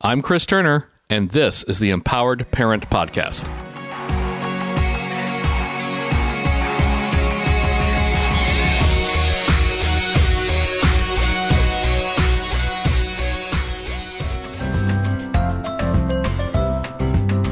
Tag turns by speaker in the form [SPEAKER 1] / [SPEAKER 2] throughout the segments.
[SPEAKER 1] I'm Chris Turner, and this is the Empowered Parent Podcast.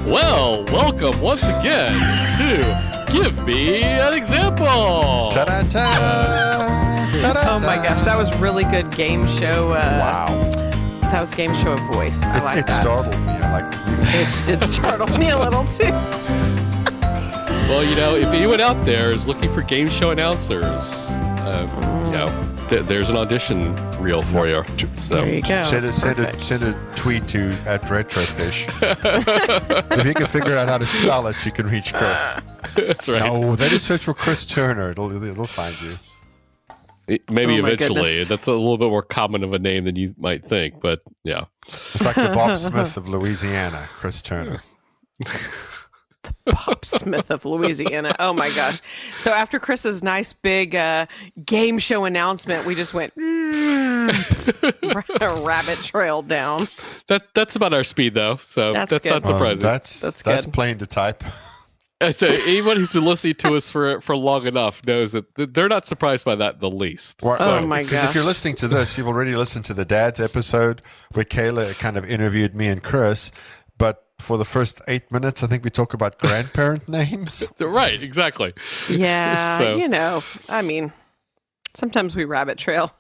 [SPEAKER 1] Well, welcome once again to Give Me an Example.
[SPEAKER 2] Ta-da-ta! Ta-da-ta!
[SPEAKER 3] Oh my gosh, that was really good game show. Uh,
[SPEAKER 2] Wow.
[SPEAKER 3] That was game show voice. I
[SPEAKER 2] It,
[SPEAKER 3] like
[SPEAKER 2] it
[SPEAKER 3] that.
[SPEAKER 2] startled me. I'm like,
[SPEAKER 3] It did startle me a little too.
[SPEAKER 1] Well, you know, if anyone out there is looking for game show announcers, uh, you know, th- there's an audition reel for you. So,
[SPEAKER 3] There you go.
[SPEAKER 2] send a, send, a, send a tweet to at Retrofish. if you can figure out how to spell it, you can reach Chris.
[SPEAKER 1] that's right.
[SPEAKER 2] No, that is search for Chris Turner. It'll, it'll find you.
[SPEAKER 1] Maybe
[SPEAKER 3] Oh
[SPEAKER 1] eventually.
[SPEAKER 3] goodness.
[SPEAKER 1] That's a little bit more common of a name than you might think, but yeah.
[SPEAKER 2] It's like the Bob Smith of Louisiana, Chris Turner.
[SPEAKER 3] The Bob Smith of Louisiana. Oh my gosh. So after Chris's nice big uh, game show announcement, we just went mm, a rabbit trail down.
[SPEAKER 1] That that's about our speed though, so
[SPEAKER 3] That's
[SPEAKER 1] that's,
[SPEAKER 3] good.
[SPEAKER 1] not
[SPEAKER 2] Well,
[SPEAKER 1] surprising.
[SPEAKER 2] that's
[SPEAKER 3] That's
[SPEAKER 2] that's,
[SPEAKER 3] good.
[SPEAKER 2] plain to type.
[SPEAKER 1] I say anyone who's been listening to us for for long enough knows that they're not surprised by that the least.
[SPEAKER 2] Oh well,
[SPEAKER 3] Oh my
[SPEAKER 2] Because if you're listening to this, you've already listened to the dad's episode where Kayla kind of interviewed me and Chris. But for the first eight minutes, I think we talk about grandparent names.
[SPEAKER 1] Right, exactly.
[SPEAKER 3] Yeah,
[SPEAKER 1] So-
[SPEAKER 3] you know, I mean, sometimes we rabbit trail.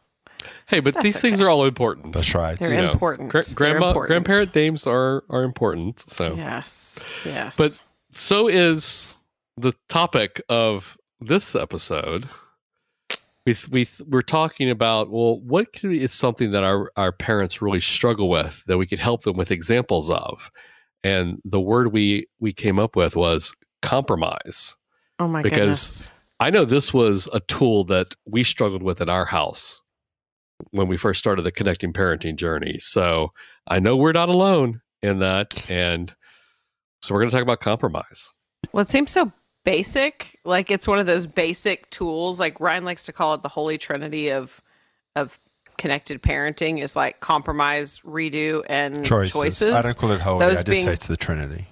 [SPEAKER 1] Hey, but these things are all important.
[SPEAKER 2] That's right.
[SPEAKER 3] They're
[SPEAKER 1] you know.
[SPEAKER 3] important.
[SPEAKER 1] Gra-
[SPEAKER 3] They're important.
[SPEAKER 1] grandparent names are are important. So,
[SPEAKER 3] Yes. Yes.
[SPEAKER 1] but so is the topic of this episode. We we we're talking about well, what can be, is something that our our parents really struggle with that we could help them with examples of, and the word we we came up with was compromise.
[SPEAKER 3] oh my god.
[SPEAKER 1] because-
[SPEAKER 3] goodness.
[SPEAKER 1] I know this was a tool that we struggled with in our house when we first started the connecting parenting journey. So I know we're not alone in that. And so we're going to talk about compromise.
[SPEAKER 3] Well, it seems so basic. Like it's one of those basic tools. Like Ryan likes to call it the holy trinity of of connected parenting is like compromise, redo, and
[SPEAKER 2] choices.
[SPEAKER 3] choices.
[SPEAKER 2] I don't call it holy.
[SPEAKER 3] Those
[SPEAKER 2] I just
[SPEAKER 3] being-
[SPEAKER 2] say it's the Trinity.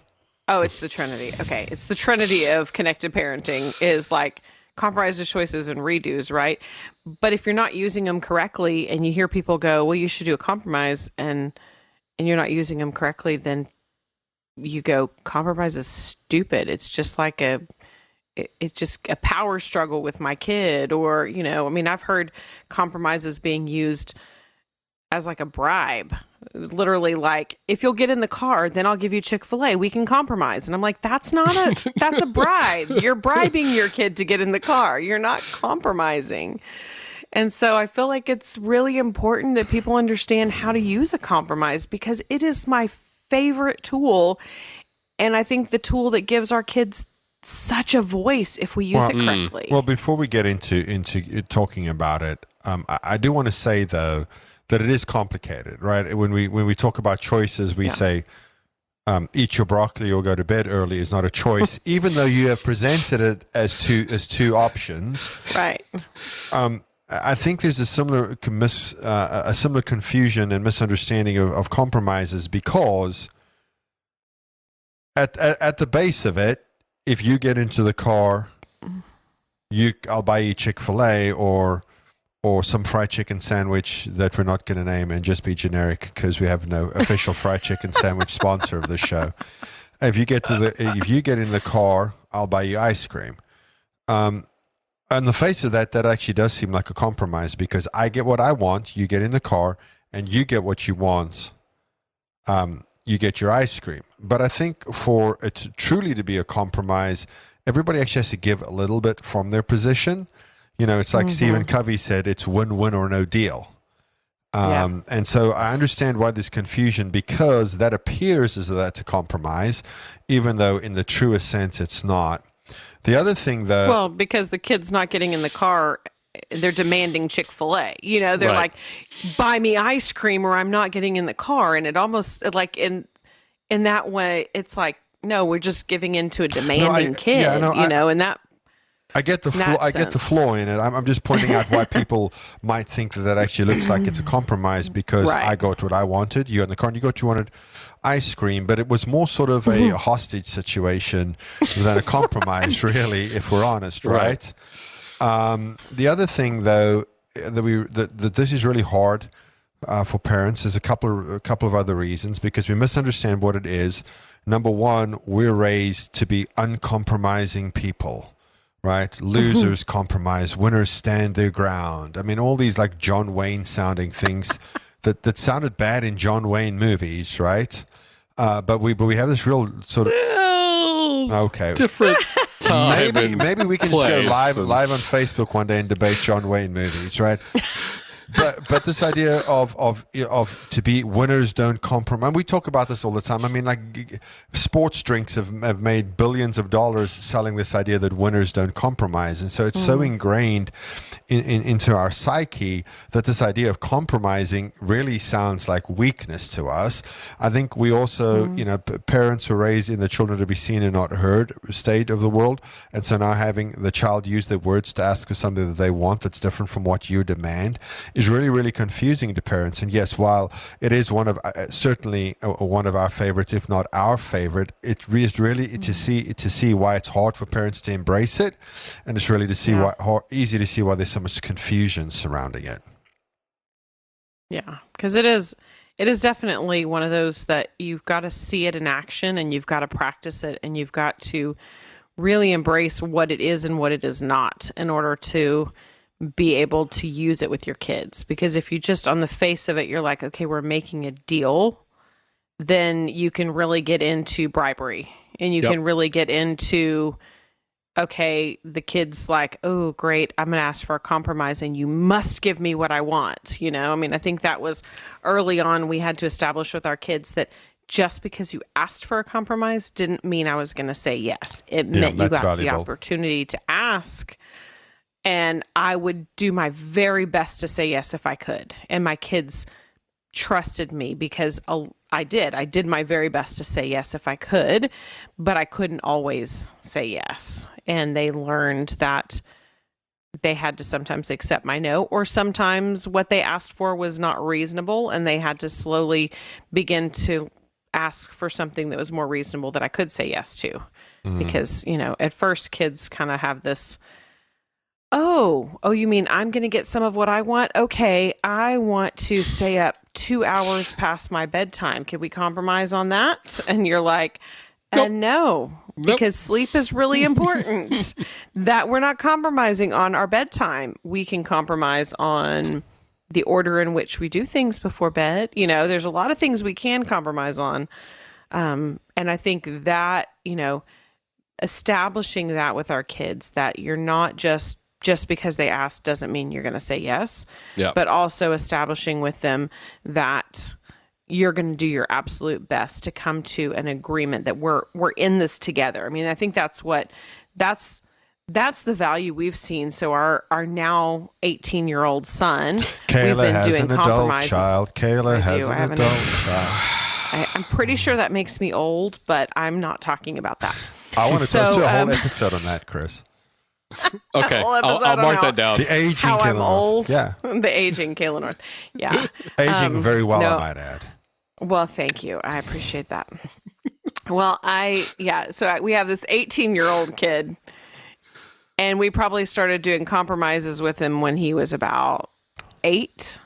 [SPEAKER 3] Oh, it's the trinity. Okay, it's the trinity of connected parenting is like compromises, choices, and redos, right? But if you're not using them correctly, and you hear people go, "Well, you should do a compromise," and and you're not using them correctly, then you go, "Compromise is stupid. It's just like a." it- It's just a power struggle with my kid, or you know, I mean, I've heard compromises being used as like a bribe literally like if you'll get in the car then i'll give you chick-fil-a we can compromise and i'm like that's not a that's a bribe you're bribing your kid to get in the car you're not compromising and so i feel like it's really important that people understand how to use a compromise because it is my favorite tool and i think the tool that gives our kids such a voice if we use
[SPEAKER 2] Well,
[SPEAKER 3] it correctly
[SPEAKER 2] Well, before we get into into talking about it, um, I, I do want to say though that it is complicated, right? When we when we talk about choices, we
[SPEAKER 3] Yeah.
[SPEAKER 2] say um, eat your broccoli or go to bed early is not a choice, even though you have presented it as two as two options.
[SPEAKER 3] right
[SPEAKER 2] Um, I think there's a similar mis, uh, a similar confusion and misunderstanding of, of compromises because at, at at the base of it, if you get into the car, you I'll buy you Chick Fil A or or some fried chicken sandwich that we're not going to name and just be generic because we have no official fried chicken sandwich sponsor of the show. If you get to the if you get in the car, I'll buy you ice cream. Um, on the face of that, that actually does seem like a compromise because I get what I want, you get in the car, and you get what you want. Um, you get your ice cream. But I think for it to truly to be a compromise, everybody actually has to give a little bit from their position. You know, it's like Stephen Covey said, it's win win or no deal.
[SPEAKER 3] Yeah.
[SPEAKER 2] Um, And so I understand why there's confusion because that appears as though that's a compromise, even though in the truest sense it's not. The other thing, though,
[SPEAKER 3] Well, because the kid's not getting in the car, they're demanding Chick fil A. You know, they're
[SPEAKER 1] Right.
[SPEAKER 3] like, buy me ice cream or I'm not getting in the car. And it almost like in in that way, it's like, no, we're just giving in to a demanding
[SPEAKER 2] I-
[SPEAKER 3] kid,
[SPEAKER 2] yeah, no,
[SPEAKER 3] you
[SPEAKER 2] I-
[SPEAKER 3] know, and that
[SPEAKER 2] I get the flaw. I get the flaw in it. I'm, I'm just pointing out why people might think that that actually looks like it's a compromise because
[SPEAKER 3] Right.
[SPEAKER 2] I got what I wanted. You in the car, and you got you wanted ice cream, but it was more sort of a
[SPEAKER 3] Mm-hmm.
[SPEAKER 2] hostage situation than a compromise, really, if we're honest,
[SPEAKER 1] Right.
[SPEAKER 2] right? Um, the other thing, though, that we that, that this is really hard uh, for parents is a couple of, a couple of other reasons because we misunderstand what it is. Number one, we're raised to be uncompromising people, right? Losers compromise, winners stand their ground. I mean, all these like John Wayne sounding things that, that sounded bad in John Wayne movies, right? Uh, but we but we have this real sort of okay.
[SPEAKER 1] different time.
[SPEAKER 2] Maybe maybe we can just go live live on Facebook one day and debate John Wayne movies, right? But but this idea of of of to be winners don't compromise. And we talk about this all the time. I mean, like sports drinks have have made billions of dollars selling this idea that winners don't compromise, and so it's so mm. ingrained in, in, into our psyche that this idea of compromising really sounds like weakness to us. I think we also, mm. you know, p- parents who raise in the children to be seen and not heard state of the world, and so now having the child use their words to ask for something that they want that's different from what you demand is really, really confusing to parents. And yes, while it is one of uh, certainly uh, one of our favorites, if not our favorite, it is really to see to see why it's hard for parents to embrace it, and it's really to see
[SPEAKER 3] Yeah.
[SPEAKER 2] why hard, easy to see why there's so much confusion surrounding it.
[SPEAKER 3] Yeah, because it is it is definitely one of those that you've got to see it in action and you've got to practice it and you've got to really embrace what it is and what it is not in order to be able to use it with your kids because if you just on the face of it you're like okay we're making a deal then you can really get into bribery and you
[SPEAKER 1] Yep.
[SPEAKER 3] can really get into okay, the kid's like, oh, great, I'm going to ask for a compromise and you must give me what I want. You know, I mean, I think that was early on, we had to establish with our kids that just because you asked for a compromise didn't mean I was going to say yes. It
[SPEAKER 2] Yeah,
[SPEAKER 3] meant you got the opportunity to ask. And I would do my very best to say yes if I could. And my kids trusted me because I did. I did my very best to say yes if I could, but I couldn't always say yes. And they learned that they had to sometimes accept my no, or sometimes what they asked for was not reasonable, and they had to slowly begin to ask for something that was more reasonable that I could say yes to. Mm-hmm. Because, you know, at first kids kind of have this Oh, oh, you mean I'm going to get some of what I want? Okay, I want to stay up two hours past my bedtime. Can we compromise on that? And you're like, uh,
[SPEAKER 1] Nope.
[SPEAKER 3] no,
[SPEAKER 1] Nope.
[SPEAKER 3] because sleep is really important. that we're not compromising on our bedtime. We can compromise on the order in which we do things before bed. You know, there's a lot of things we can compromise on. Um, and I think that, you know, establishing that with our kids that you're not just just because they ask doesn't mean you're going to say yes
[SPEAKER 1] Yeah.
[SPEAKER 3] but also establishing with them that you're going to do your absolute best to come to an agreement that we're we're in this together. I mean, I think that's what that's that's the value we've seen. So our our now 18 year old son, we've
[SPEAKER 2] Kayla
[SPEAKER 3] been
[SPEAKER 2] has
[SPEAKER 3] doing
[SPEAKER 2] an adult child. Kayla
[SPEAKER 3] I
[SPEAKER 2] has
[SPEAKER 3] do.
[SPEAKER 2] An
[SPEAKER 3] have an
[SPEAKER 2] adult child.
[SPEAKER 3] I, I'm pretty sure that makes me old, but I'm not talking about that.
[SPEAKER 2] I want to
[SPEAKER 3] So,
[SPEAKER 2] do a whole
[SPEAKER 3] um,
[SPEAKER 2] episode on that, Chris.
[SPEAKER 1] Okay, I'll, I'll mark that down.
[SPEAKER 2] The aging
[SPEAKER 3] How I'm
[SPEAKER 2] Kayla North.
[SPEAKER 3] old.
[SPEAKER 2] Yeah,
[SPEAKER 3] the aging Kayla North. Yeah.
[SPEAKER 2] aging
[SPEAKER 3] Um,
[SPEAKER 2] very well,
[SPEAKER 3] no.
[SPEAKER 2] I might add.
[SPEAKER 3] Well, thank you. I appreciate that. well, I yeah. So I, we have this 18 year old kid, and we probably started doing compromises with him when he was about eight.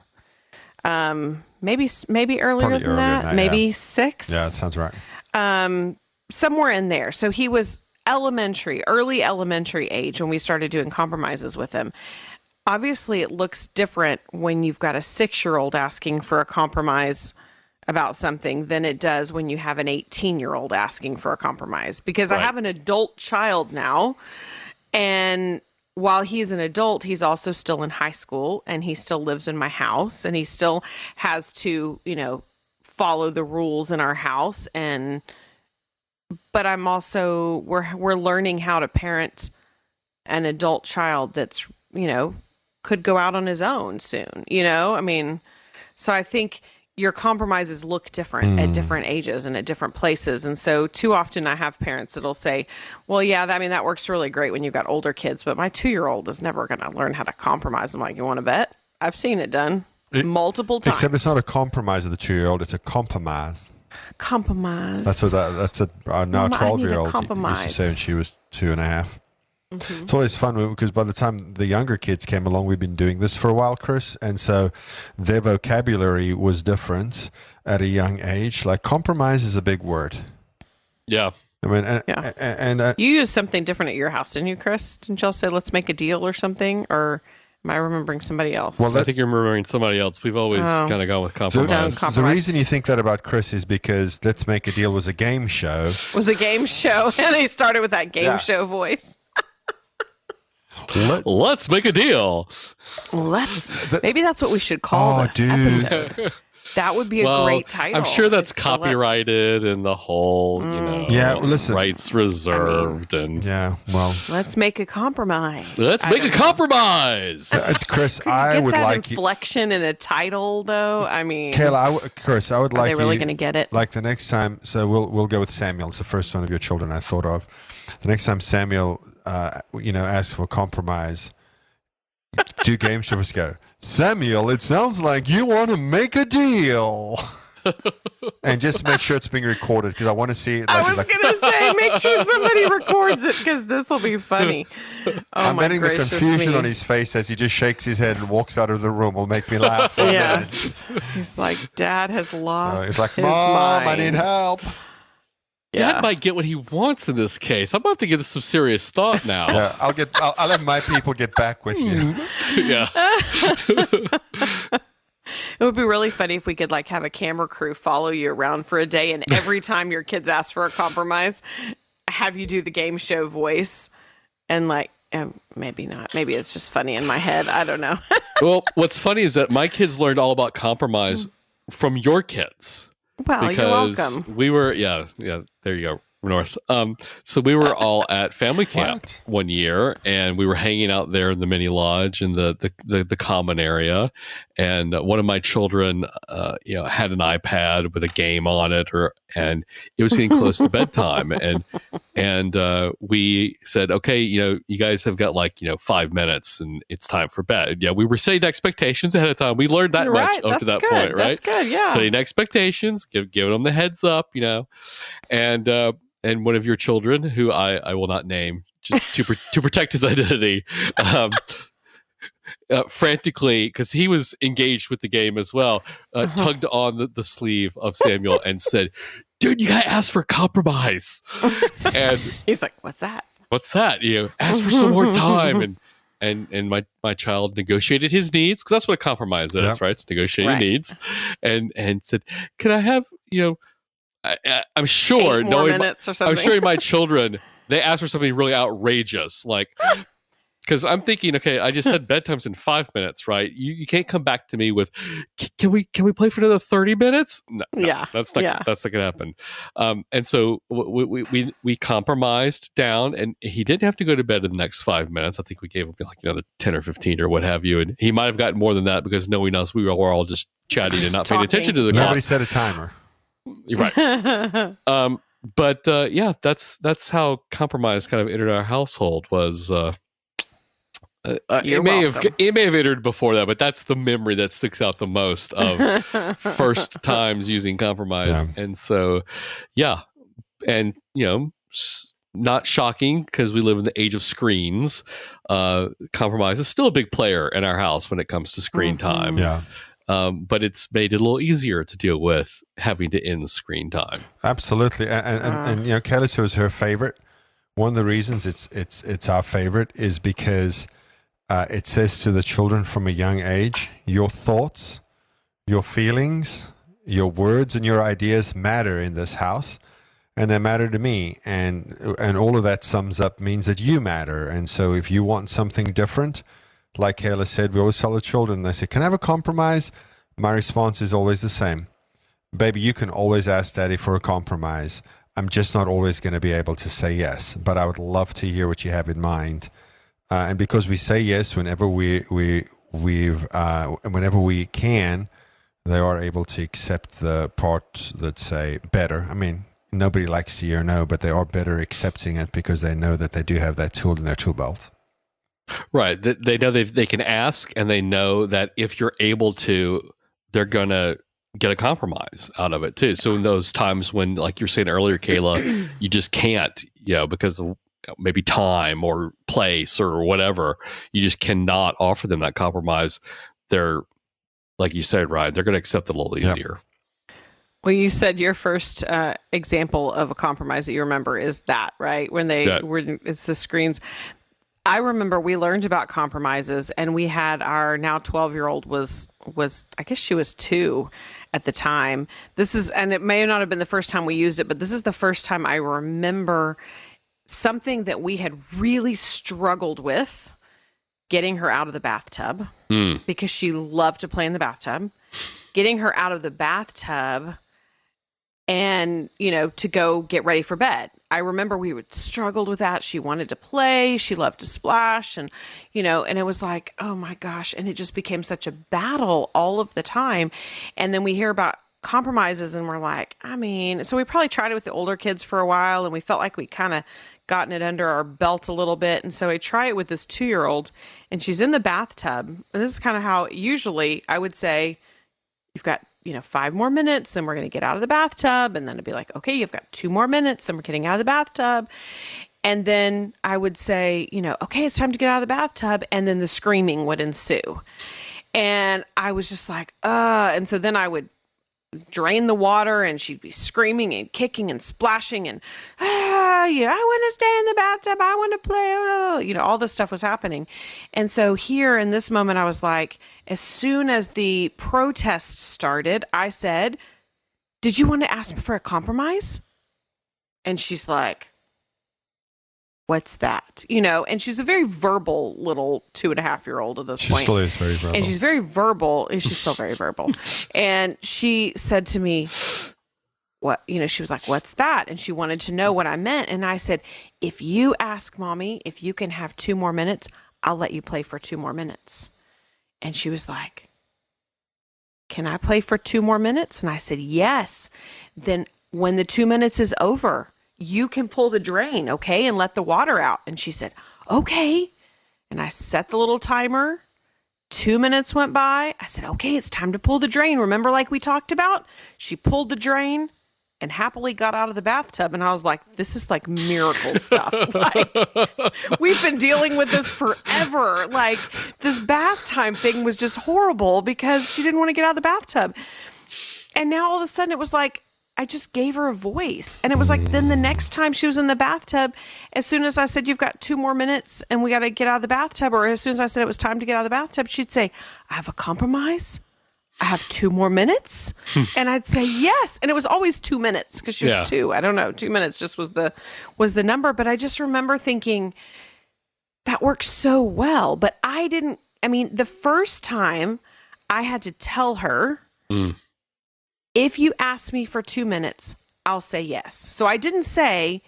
[SPEAKER 3] Um, maybe maybe earlier
[SPEAKER 2] Probably
[SPEAKER 3] than
[SPEAKER 2] earlier
[SPEAKER 3] that.
[SPEAKER 2] than that,
[SPEAKER 3] maybe
[SPEAKER 2] yeah.
[SPEAKER 3] six.
[SPEAKER 2] Yeah, that sounds right.
[SPEAKER 3] um, somewhere in there. So he was elementary, early elementary age when we started doing compromises with him. Obviously, it looks different when you've got a six year old asking for a compromise about something than it does when you have an 18 year old asking for a compromise because I have an adult child now. And while he's an adult, he's also still in high school and he still lives in my house and he still has to, you know, follow the rules in our house and but I'm also we're we're learning how to parent an adult child that's, you know, could go out on his own soon, you know? I mean, so I think your compromises look different at mm. different ages and at different places. And so too often I have parents that'll say, Well, yeah, I mean that works really great when you've got older kids, but my two year old is never gonna learn how to compromise. I'm like, You wanna bet? I've seen it done multiple times.
[SPEAKER 2] Except it's not a compromise of the two-year-old; it's a compromise.
[SPEAKER 3] Compromise.
[SPEAKER 2] That's what that, that's a uh, now
[SPEAKER 3] Mama, a
[SPEAKER 2] twelve-year-old used to
[SPEAKER 3] compromise.
[SPEAKER 2] say when she was two and a half.
[SPEAKER 3] Mm-hmm.
[SPEAKER 2] It's always fun because by the time the younger kids came along, we've been doing this for a while, Chris, and so their vocabulary was different at a young age. Like compromise is a big word.
[SPEAKER 1] Yeah.
[SPEAKER 2] I mean, and,
[SPEAKER 3] Yeah.
[SPEAKER 2] and, and uh,
[SPEAKER 3] You used something different at your house, didn't you, Chris? Didn't y'all say let's make a deal or something? Or am I remembering somebody else?
[SPEAKER 2] Well,
[SPEAKER 1] I think you're remembering somebody else. We've always
[SPEAKER 3] Oh.
[SPEAKER 1] kind of gone with
[SPEAKER 2] the,
[SPEAKER 1] compromise.
[SPEAKER 2] the reason you think that about Chris is because Let's Make a Deal was a game show.
[SPEAKER 3] was a game show, and they started with that game
[SPEAKER 2] Yeah.
[SPEAKER 3] show voice.
[SPEAKER 2] Let-
[SPEAKER 1] Let's make a deal.
[SPEAKER 3] Let's maybe that's what we should call it.
[SPEAKER 2] Oh,
[SPEAKER 3] this
[SPEAKER 2] dude.
[SPEAKER 3] episode. That would be a
[SPEAKER 1] well,
[SPEAKER 3] great title.
[SPEAKER 1] I'm sure that's
[SPEAKER 3] It's
[SPEAKER 1] copyrighted and the whole, you know,
[SPEAKER 2] Yeah, well, listen.
[SPEAKER 1] rights reserved and
[SPEAKER 2] yeah, well,
[SPEAKER 3] Let's make a compromise.
[SPEAKER 1] let's
[SPEAKER 3] I
[SPEAKER 1] make a
[SPEAKER 3] know.
[SPEAKER 1] compromise.
[SPEAKER 2] uh, Chris,
[SPEAKER 3] Could
[SPEAKER 2] I
[SPEAKER 3] get
[SPEAKER 2] would
[SPEAKER 3] that
[SPEAKER 2] like you.
[SPEAKER 3] inflection in a title, though. I mean,
[SPEAKER 2] Kayla, I w- Chris, I would
[SPEAKER 3] are
[SPEAKER 2] like
[SPEAKER 3] they really going to get it?
[SPEAKER 2] like the next time. So we'll we'll go with Samuel. It's the first one of your children I thought of. The next time Samuel, uh, you know, asks for compromise, do game shows go. Samuel, it sounds like you want to make a deal. and just make sure it's being recorded because I want to see. Like,
[SPEAKER 3] I was
[SPEAKER 2] like,
[SPEAKER 3] to say, make sure somebody records it because this will be funny. Oh
[SPEAKER 2] I'm betting the confusion
[SPEAKER 3] me.
[SPEAKER 2] on his face as he just shakes his head and walks out of the room will make me laugh. for a minute.
[SPEAKER 3] Yes, he's like, Dad has lost.
[SPEAKER 2] He's like, Mom, I need help.
[SPEAKER 3] Yeah.
[SPEAKER 1] Dad might get what he wants in this case. I'm about to give this some serious thought now.
[SPEAKER 2] Yeah, I'll get. I'll, I'll let my people get back with you.
[SPEAKER 1] yeah.
[SPEAKER 3] It would be really funny if we could like have a camera crew follow you around for a day, and every time your kids ask for a compromise, have you do the game show voice, and like, um, maybe not. Maybe it's just funny in my head. I don't know.
[SPEAKER 1] Well, what's funny is that my kids learned all about compromise from your kids.
[SPEAKER 3] Well, you're welcome.
[SPEAKER 1] we were yeah yeah there you go north um so we were all at family camp
[SPEAKER 2] What?
[SPEAKER 1] one year and we were hanging out there in the mini lodge in the the, the, the common area and one of my children uh, you know had an ipad with a game on it or and it was getting close to bedtime and and uh, we said okay you know you guys have got like you know five minutes and it's time for bed yeah we were setting expectations ahead of time we learned that
[SPEAKER 3] You're
[SPEAKER 1] much
[SPEAKER 3] right.
[SPEAKER 1] up to that
[SPEAKER 3] good.
[SPEAKER 1] point right
[SPEAKER 3] That's good. Yeah.
[SPEAKER 1] setting expectations, give, giving them the heads up, you know, and uh, and one of your children, who I, I will not name, just to pr- to protect his identity, um, uh, frantically because he was engaged with the game as well, uh,
[SPEAKER 3] Uh-huh.
[SPEAKER 1] tugged on the, the sleeve of Samuel and said, "Dude, you gotta ask for compromise." and
[SPEAKER 3] He's like, "What's that?"
[SPEAKER 1] what's that? You know, ask for some more time and. And and my, my child negotiated his needs because that's what a compromise is,
[SPEAKER 2] Yep.
[SPEAKER 1] right? It's negotiating
[SPEAKER 3] Right.
[SPEAKER 1] needs, and and said, "Can I have you know?" I, I, I'm sure
[SPEAKER 3] Eight more
[SPEAKER 1] knowing my,
[SPEAKER 3] or something.
[SPEAKER 1] I'm sure my children they ask for something really outrageous, like because I'm thinking, okay, I just said bedtime's in five minutes, right? You you can't come back to me with, can we can we play for another thirty minutes? No, no,
[SPEAKER 3] Yeah,
[SPEAKER 1] that's not
[SPEAKER 3] yeah.
[SPEAKER 1] that's not gonna happen. Um, and so we, we we we compromised down, and he didn't have to go to bed in the next five minutes. I think we gave him like another ten or fifteen or what have you, and he might have gotten more than that because knowing us, we were all just chatting and not paying attention to the
[SPEAKER 3] Yeah.
[SPEAKER 2] Nobody
[SPEAKER 1] clock.
[SPEAKER 2] set a timer.
[SPEAKER 1] You're right. Um, but uh, yeah, that's that's how compromise kind of entered our household. Was uh, uh, uh,
[SPEAKER 3] You're
[SPEAKER 1] it may
[SPEAKER 3] welcome.
[SPEAKER 1] have it may have entered before that, but that's the memory that sticks out the most of first times using compromise.
[SPEAKER 2] Yeah.
[SPEAKER 1] And so, yeah, and you know, not shocking because we live in the age of screens. Uh, compromise is still a big player in our house when it comes to screen
[SPEAKER 3] Mhm.
[SPEAKER 1] time.
[SPEAKER 2] Yeah,
[SPEAKER 1] Um, but it's made it a little easier to deal with having to end screen time.
[SPEAKER 2] absolutely. And and, and,
[SPEAKER 3] Uh.
[SPEAKER 2] and you know, Kayla said it was her favorite. One of the reasons it's it's it's our favorite is because uh, it says to the children from a young age, your thoughts, your feelings, your words, and your ideas matter in this house. and they matter to me and and all of that sums up means that you matter and so if you want something different like Kayla said we always tell the children they say can I have a compromise my response is always the same baby you can always ask daddy for a compromise I'm just not always going to be able to say yes but I would love to hear what you have in mind uh, and because we say yes whenever we we we've uh, whenever we can they are able to accept the part that say better. I mean, nobody likes to hear no, but they are better accepting it because they know that they do have that tool in their tool belt.
[SPEAKER 1] Right. They, they know they they can ask, and they know that if you're able to, they're gonna get a compromise out of it too. So in those times when, like you're saying earlier, Kayla, you just can't, you know, because of maybe time or place or whatever, you just cannot offer them that compromise. They're like you said, right? They're going to accept it a little
[SPEAKER 2] Yep.
[SPEAKER 1] easier.
[SPEAKER 3] Well, you said your first uh, example of a compromise that you remember is that, right? When they
[SPEAKER 1] Yeah.
[SPEAKER 3] were, it's the screens. I remember we learned about compromises, and we had our now twelve year old was was I guess she was two at the time. This is, and it may not have been the first time we used it, but this is the first time I remember something that we had really struggled with getting her out of the bathtub
[SPEAKER 1] Mm.
[SPEAKER 3] because she loved to play in the bathtub. Getting her out of the bathtub and, you know, to go get ready for bed. I remember we would struggled with that. She wanted to play, she loved to splash and, you know, and it was like, oh my gosh, and it just became such a battle all of the time. And then we hear about compromises and we're like, I mean, so we probably tried it with the older kids for a while and we felt like we kind of gotten it under our belt a little bit. And so I try it with this two year old and she's in the bathtub. And this is kind of how usually I would say, you've got, you know, five more minutes, then we're going to get out of the bathtub. And then it'd be like, okay, you've got two more minutes, and we're getting out of the bathtub. And then I would say, you know, okay, it's time to get out of the bathtub. And then the screaming would ensue. And I was just like, uh, and so then I would drain the water and she'd be screaming and kicking and splashing and ah, know, I want to stay in the bathtub. I want to play. You know, all this stuff was happening. And so here in this moment, I was like, as soon as the protest started, I said, Did you want to ask for a compromise? And she's like, What's that? You know, and she's a very verbal little two and a half year old at this
[SPEAKER 2] She
[SPEAKER 3] point.
[SPEAKER 2] still is very verbal.
[SPEAKER 3] and she's very verbal. And she's still very verbal. And she said to me what? You know she was like what's that? And she wanted to know what i meant. And i said if you ask mommy if you can have two more minutes i'll let you play for two more minutes. And she was like can i play for two more minutes? And i said yes. Then when the two minutes is over you can pull the drain okay and let the water out and she said okay and i set the little timer Two minutes went by. I said, okay, it's time to pull the drain. Remember, like we talked about? She pulled the drain and happily got out of the bathtub. And I was like, this is like miracle stuff. like, we've been dealing with this forever. Like, this bath time thing was just horrible because she didn't want to get out of the bathtub. And now all of a sudden it was like, I just gave her a voice. And it was like, then the next time she was in the bathtub, as soon as I said, You've got two more minutes and we got to get out of the bathtub, or as soon as I said it was time to get out of the bathtub, she'd say, I have a compromise. I have two more minutes. and I'd say yes. And it was always two minutes because she was
[SPEAKER 1] Yeah.
[SPEAKER 3] two. I don't know. Two minutes just was the was the number. But I just remember thinking, that works so well. But I didn't, I mean, the first time I had to tell her,
[SPEAKER 1] Mm.
[SPEAKER 3] If you ask me for two minutes, I'll say yes. So I didn't say,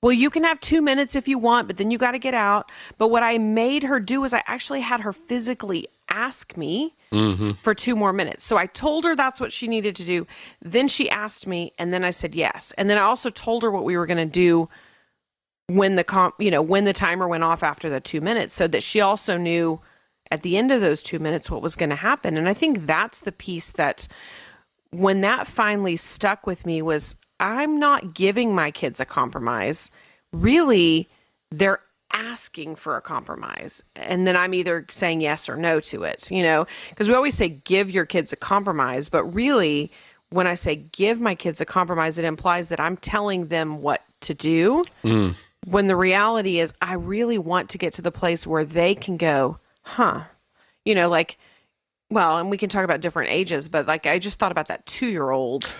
[SPEAKER 3] well, you can have two minutes if you want, but then you got to get out. But what I made her do was I actually had her physically ask me
[SPEAKER 1] hmm
[SPEAKER 3] for two more minutes. So I told her that's what she needed to do. Then she asked me, and then I said yes. And then I also told her what we were going to do when the comp, you know, when the timer went off after the two minutes, so that she also knew at the end of those two minutes what was going to happen. And I think that's the piece that when that finally stuck with me was I'm not giving my kids a compromise. Really, they're asking for a compromise. And then I'm either saying yes or no to it, you know, because we always say give your kids a compromise, but really, when I say give my kids a compromise, it implies that I'm telling them what to do.
[SPEAKER 1] Mm.
[SPEAKER 3] When the reality is, I really want to get to the place where they can go, huh, you know, like, well, and we can talk about different ages, but like I just thought about that two year old,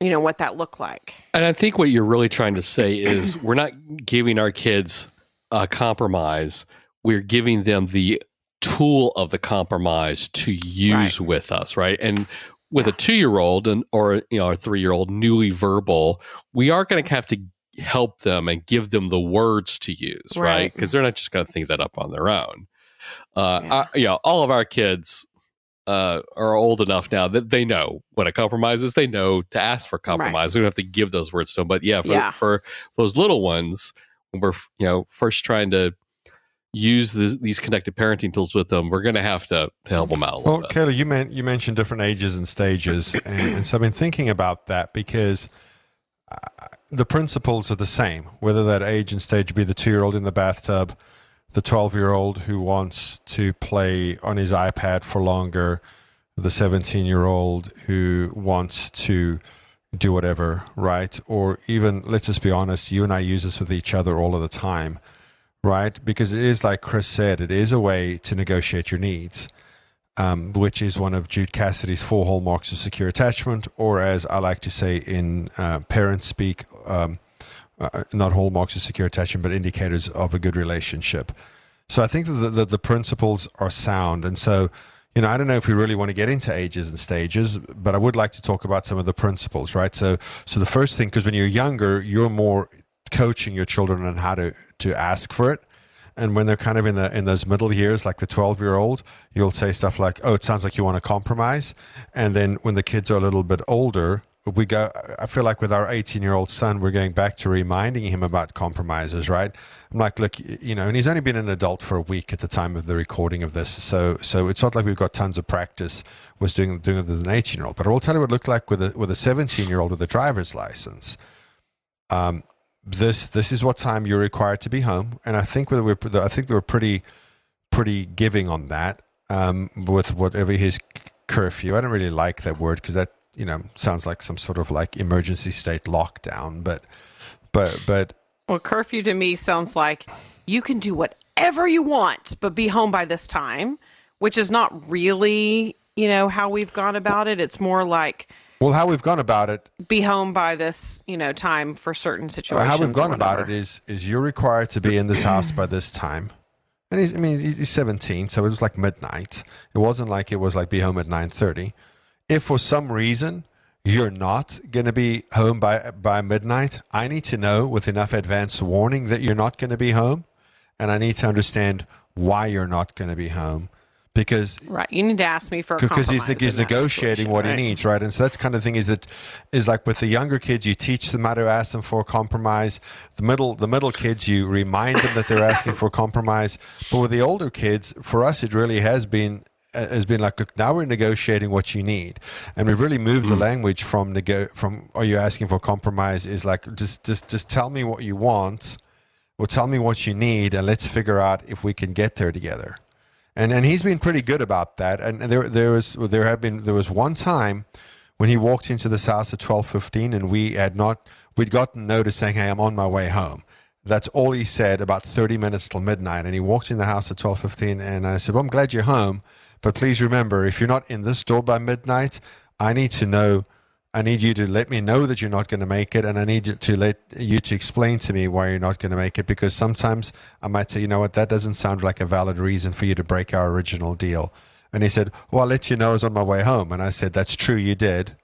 [SPEAKER 3] you know, what that looked like.
[SPEAKER 1] And I think what you're really trying to say is we're not giving our kids a compromise. We're giving them the tool of the compromise to use
[SPEAKER 3] Right.
[SPEAKER 1] with us, right? And with a two year old and or you know a three year old newly verbal, we are going to have to help them and give them the words to use, right?
[SPEAKER 3] Right.
[SPEAKER 1] Because they're not just going to think that up on their own. Uh,
[SPEAKER 3] Yeah.
[SPEAKER 1] I- you know, all of our kids uh, are old enough now that they know what a compromise is. They know to ask for compromise. We don't have to give those words to them. But yeah, for,
[SPEAKER 3] Yeah.
[SPEAKER 1] for those little ones, when we're you know first trying to use the, these connected parenting tools with them, we're going to have to to help them out a little
[SPEAKER 2] Well,
[SPEAKER 1] bit.
[SPEAKER 2] Kayla, you meant you mentioned different ages and stages, and, and so I've been thinking about that because uh, the principles are the same, whether that age and stage be the two-year-old in the bathtub, the twelve-year-old who wants to play on his iPad for longer, the seventeen-year-old who wants to do whatever, right? Or even let's just be honest, you and I use this with each other all of the time right? Because it is like Chris said, it is a way to negotiate your needs, um, which is one of Jude Cassidy's four hallmarks of secure attachment, or as I like to say in uh, parent speak, um, uh, not hallmarks of secure attachment, but indicators of a good relationship. So I think that the, the, principles are sound. And so, you know, I don't know if we really want to get into ages and stages, but I would like to talk about some of the principles, right? So, so the first thing, because when you're younger, you're more coaching your children on how to to ask for it and when they're kind of in the in those middle years like the 12 year old you'll say stuff like oh it sounds like you want to compromise and then when the kids are a little bit older we go i feel like with our 18 year old son we're going back to reminding him about compromises right? I'm like look you know and he's only been an adult for a week at the time of the recording of this. So so it's not like we've got tons of practice was doing doing it with an 18 year old but i will tell you what it looked like with a with a 17 year old with a driver's license. Um this this is what time you're required to be home, and I think we're I think they were pretty pretty giving on that um, with whatever his curfew. I don't really like that word because that you know sounds like some sort of like emergency state lockdown, but but but
[SPEAKER 3] Well, curfew to me sounds like you can do whatever you want, but be home by this time, which is not really, you know, how we've gone about it. It's more like
[SPEAKER 2] well, how we've gone about it
[SPEAKER 3] be home by this, you know, time for certain situations.
[SPEAKER 2] how we've gone about it is is you're required to be in this house by this time. And he's, I mean, he's he's 17, so it was like midnight. It wasn't like it was like be home at 9:30. If for some reason you're not going to be home by by midnight, I need to know with enough advance warning that you're not going to be home, and I need to understand why you're not going to be home because
[SPEAKER 3] right. You need to ask me for
[SPEAKER 2] because he's, he's negotiating what
[SPEAKER 3] right?
[SPEAKER 2] he needs, right? And so that's kind of thing is that is like with the younger kids, you teach them how to ask them for a compromise. The middle the middle kids, you remind them that they're asking for a compromise. But with the older kids, for us, it really has been has been like, look, now we're negotiating what you need, and we've really moved the hmm. language from nego- from are you asking for compromise is like just just just tell me what you want, or tell me what you need, and let's figure out if we can get there together. And and he's been pretty good about that. And there there was there have been there was one time when he walked into this house at twelve fifteen, and we had not we'd gotten notice saying, "Hey, I'm on my way home." That's all he said about thirty minutes till midnight, and he walked in the house at twelve fifteen, and I said, "Well, I'm glad you're home, but please remember, if you're not in this door by midnight, I need to know." I need you to let me know that you're not going to make it, and I need you to let you to explain to me why you're not going to make it. Because sometimes I might say, you know what, that doesn't sound like a valid reason for you to break our original deal. And he said, "Well, I'll let you know I was on my way home." And I said, "That's true, you did,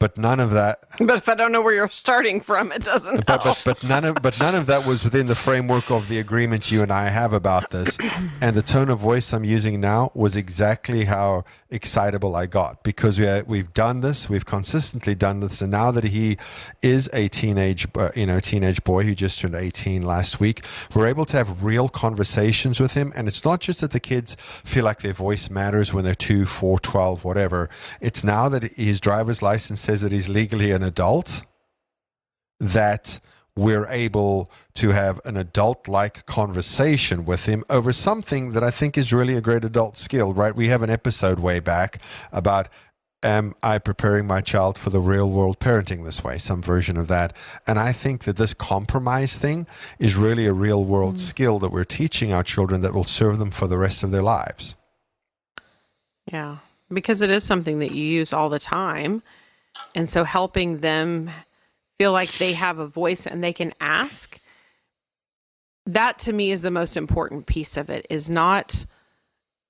[SPEAKER 2] but none of that,
[SPEAKER 3] But if I don't know where you're starting from, it doesn't
[SPEAKER 2] but,
[SPEAKER 3] help.
[SPEAKER 2] but but none of but none of that was within the framework of the agreement you and I have about this. And the tone of voice I'm using now was exactly how excitable I got because we are, we've done this, we've consistently done this, and now that he is a teenage uh, you know teenage boy who just turned 18 last week, we're able to have real conversations with him. And it's not just that the kids feel like their voice matters when they're two, four, 12, whatever. It's now that his driver's license says that he's legally an adult that we're able to have an adult like conversation with him over something that I think is really a great adult skill, right? We have an episode way back about am I preparing my child for the real world parenting this way, some version of that. And I think that this compromise thing is really a real world mm. skill that we're teaching our children that will serve them for the rest of their lives.
[SPEAKER 3] Yeah, because it is something that you use all the time. And so helping them feel like they have a voice and they can ask that to me is the most important piece of it is not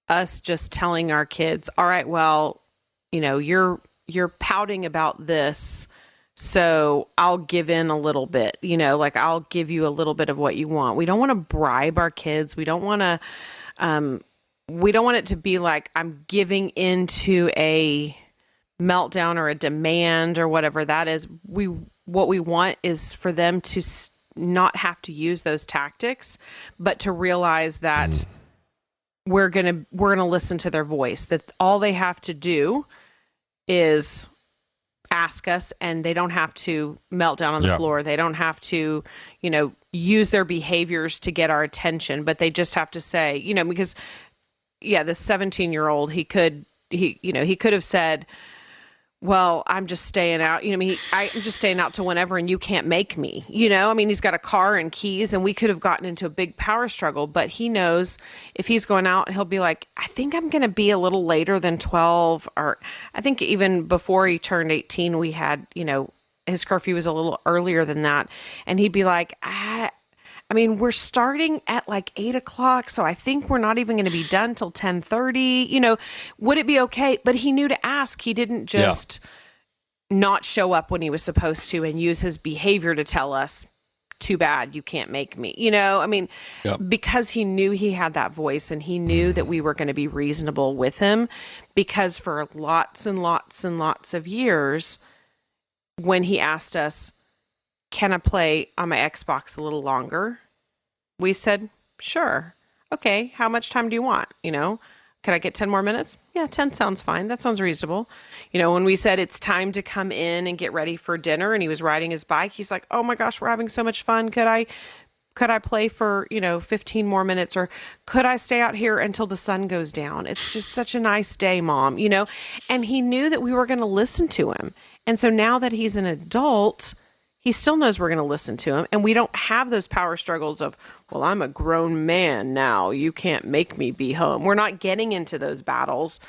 [SPEAKER 3] us just telling our kids, "All right, well, you know, you're you're pouting about this, so I'll give in a little bit, you know, like I'll give you a little bit of what you want." We don't want to bribe our kids. We don't want to um we don't want it to be like I'm giving into a meltdown or a demand or whatever that is. We what we want is for them to s- not have to use those tactics, but to realize that we're going to we're going to listen to their voice. That all they have to do is ask us and they don't have to melt down on the
[SPEAKER 2] Yeah.
[SPEAKER 3] floor. They don't have to, you know, use their behaviors to get our attention, but they just have to say, you know, because yeah, the 17 year old, he could, he, you know, he could have said, well, I'm just staying out. You know, I mean, he, I'm just staying out to whenever, and you can't make me. You know, I mean, he's got a car and keys, and we could have gotten into a big power struggle. But he knows if he's going out, he'll be like, I think I'm going to be a little later than 12, or I think even before he turned 18, we had, you know, his curfew was a little earlier than that, and he'd be like, I, I mean, we're starting at like eight o'clock, so I think we're not even going to be done till ten thirty. You know, would it be okay? But he knew to ask. He didn't just not show up when he was supposed to and use his behavior to tell us, "Too bad, you can't make me." You know, I mean,
[SPEAKER 1] Yep.
[SPEAKER 3] because he knew he had that voice and he knew that we were going to be reasonable with him, because for lots and lots and lots of years, when he asked us can I play on my Xbox a little longer? We said, sure. Okay, how much time do you want? You know, could I get 10 more minutes? Yeah, 10 sounds fine. That sounds reasonable. You know, when we said it's time to come in and get ready for dinner and he was riding his bike, he's like, oh my gosh, we're having so much fun. Could I? Could I play for, you know, 15 more minutes or could I stay out here until the sun goes down? It's just such a nice day, mom, you know? And he knew that we were going to listen to him. And so now that he's an adult, he still knows we're going to listen to him and we don't have those power struggles of well i'm a grown man now you can't make me be home. We're not getting into those battles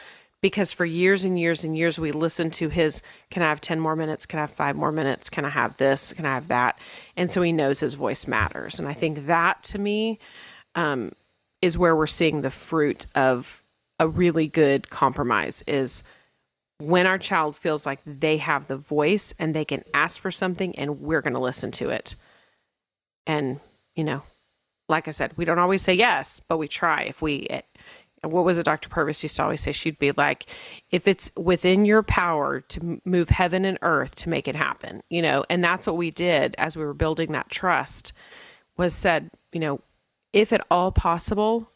[SPEAKER 3] because for years and years and years we listened to his can i have 10 more minutes? Can i have 5 more minutes? Can i have this? Can i have that? And so he knows his voice matters. And i think that to me um, is where we're seeing the fruit of a really good compromise is when our child feels like they have the voice and they can ask for something and we're going to listen to it. And, you know, like I said, we don't always say yes, but we try. If we, eh, what was it Dr. Purvis used to always say? She'd be like, if it's within your power to move heaven and earth to make it happen, you know, and that's what we did as we were building that trust was said, you know, if at all possible,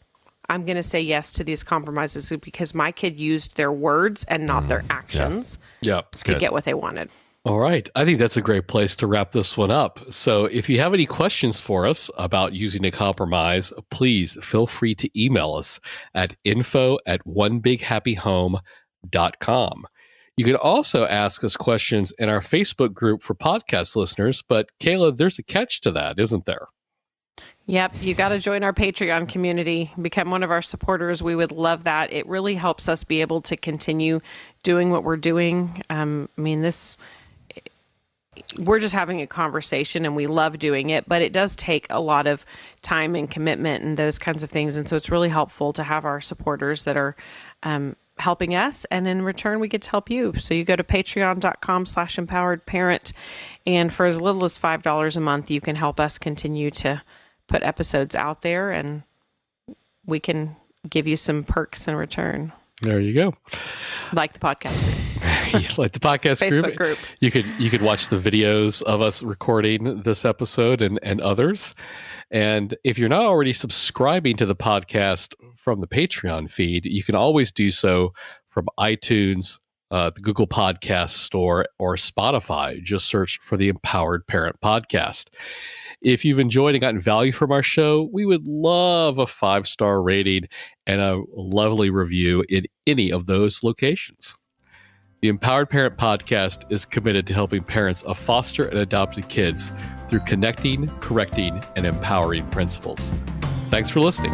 [SPEAKER 3] I'm going to say yes to these compromises because my kid used their words and not their mm-hmm. actions
[SPEAKER 1] Yeah.
[SPEAKER 3] to
[SPEAKER 2] good.
[SPEAKER 3] get what they wanted.
[SPEAKER 1] All right. I think that's a great place to wrap this one up. So if you have any questions for us about using a compromise, please feel free to email us at info at onebighappyhome.com. You can also ask us questions in our Facebook group for podcast listeners, but Kayla, there's a catch to that, isn't there?
[SPEAKER 3] Yep, you got to join our Patreon community, become one of our supporters. We would love that. It really helps us be able to continue doing what we're doing. Um, I mean, this we're just having a conversation and we love doing it, but it does take a lot of time and commitment and those kinds of things. And so it's really helpful to have our supporters that are um, helping us. And in return, we get to help you. So you go to patreon.com slash empowered parent. And for as little as $5 a month, you can help us continue to put episodes out there and we can give you some perks in return,
[SPEAKER 1] There you go.
[SPEAKER 3] like the podcast
[SPEAKER 1] like the podcast
[SPEAKER 3] Facebook
[SPEAKER 1] group.
[SPEAKER 3] group.
[SPEAKER 1] You could you could watch the videos of us recording this episode and and others. And if you're not already subscribing to the podcast from the Patreon feed, you can always do so from iTunes, uh, the Google Podcast Store, or Spotify. Just search for the Empowered Parent Podcast. If you've enjoyed and gotten value from our show, we would love a five star rating and a lovely review in any of those locations. The Empowered Parent Podcast is committed to helping parents of foster and adopted kids through connecting, correcting, and empowering principles. Thanks for listening.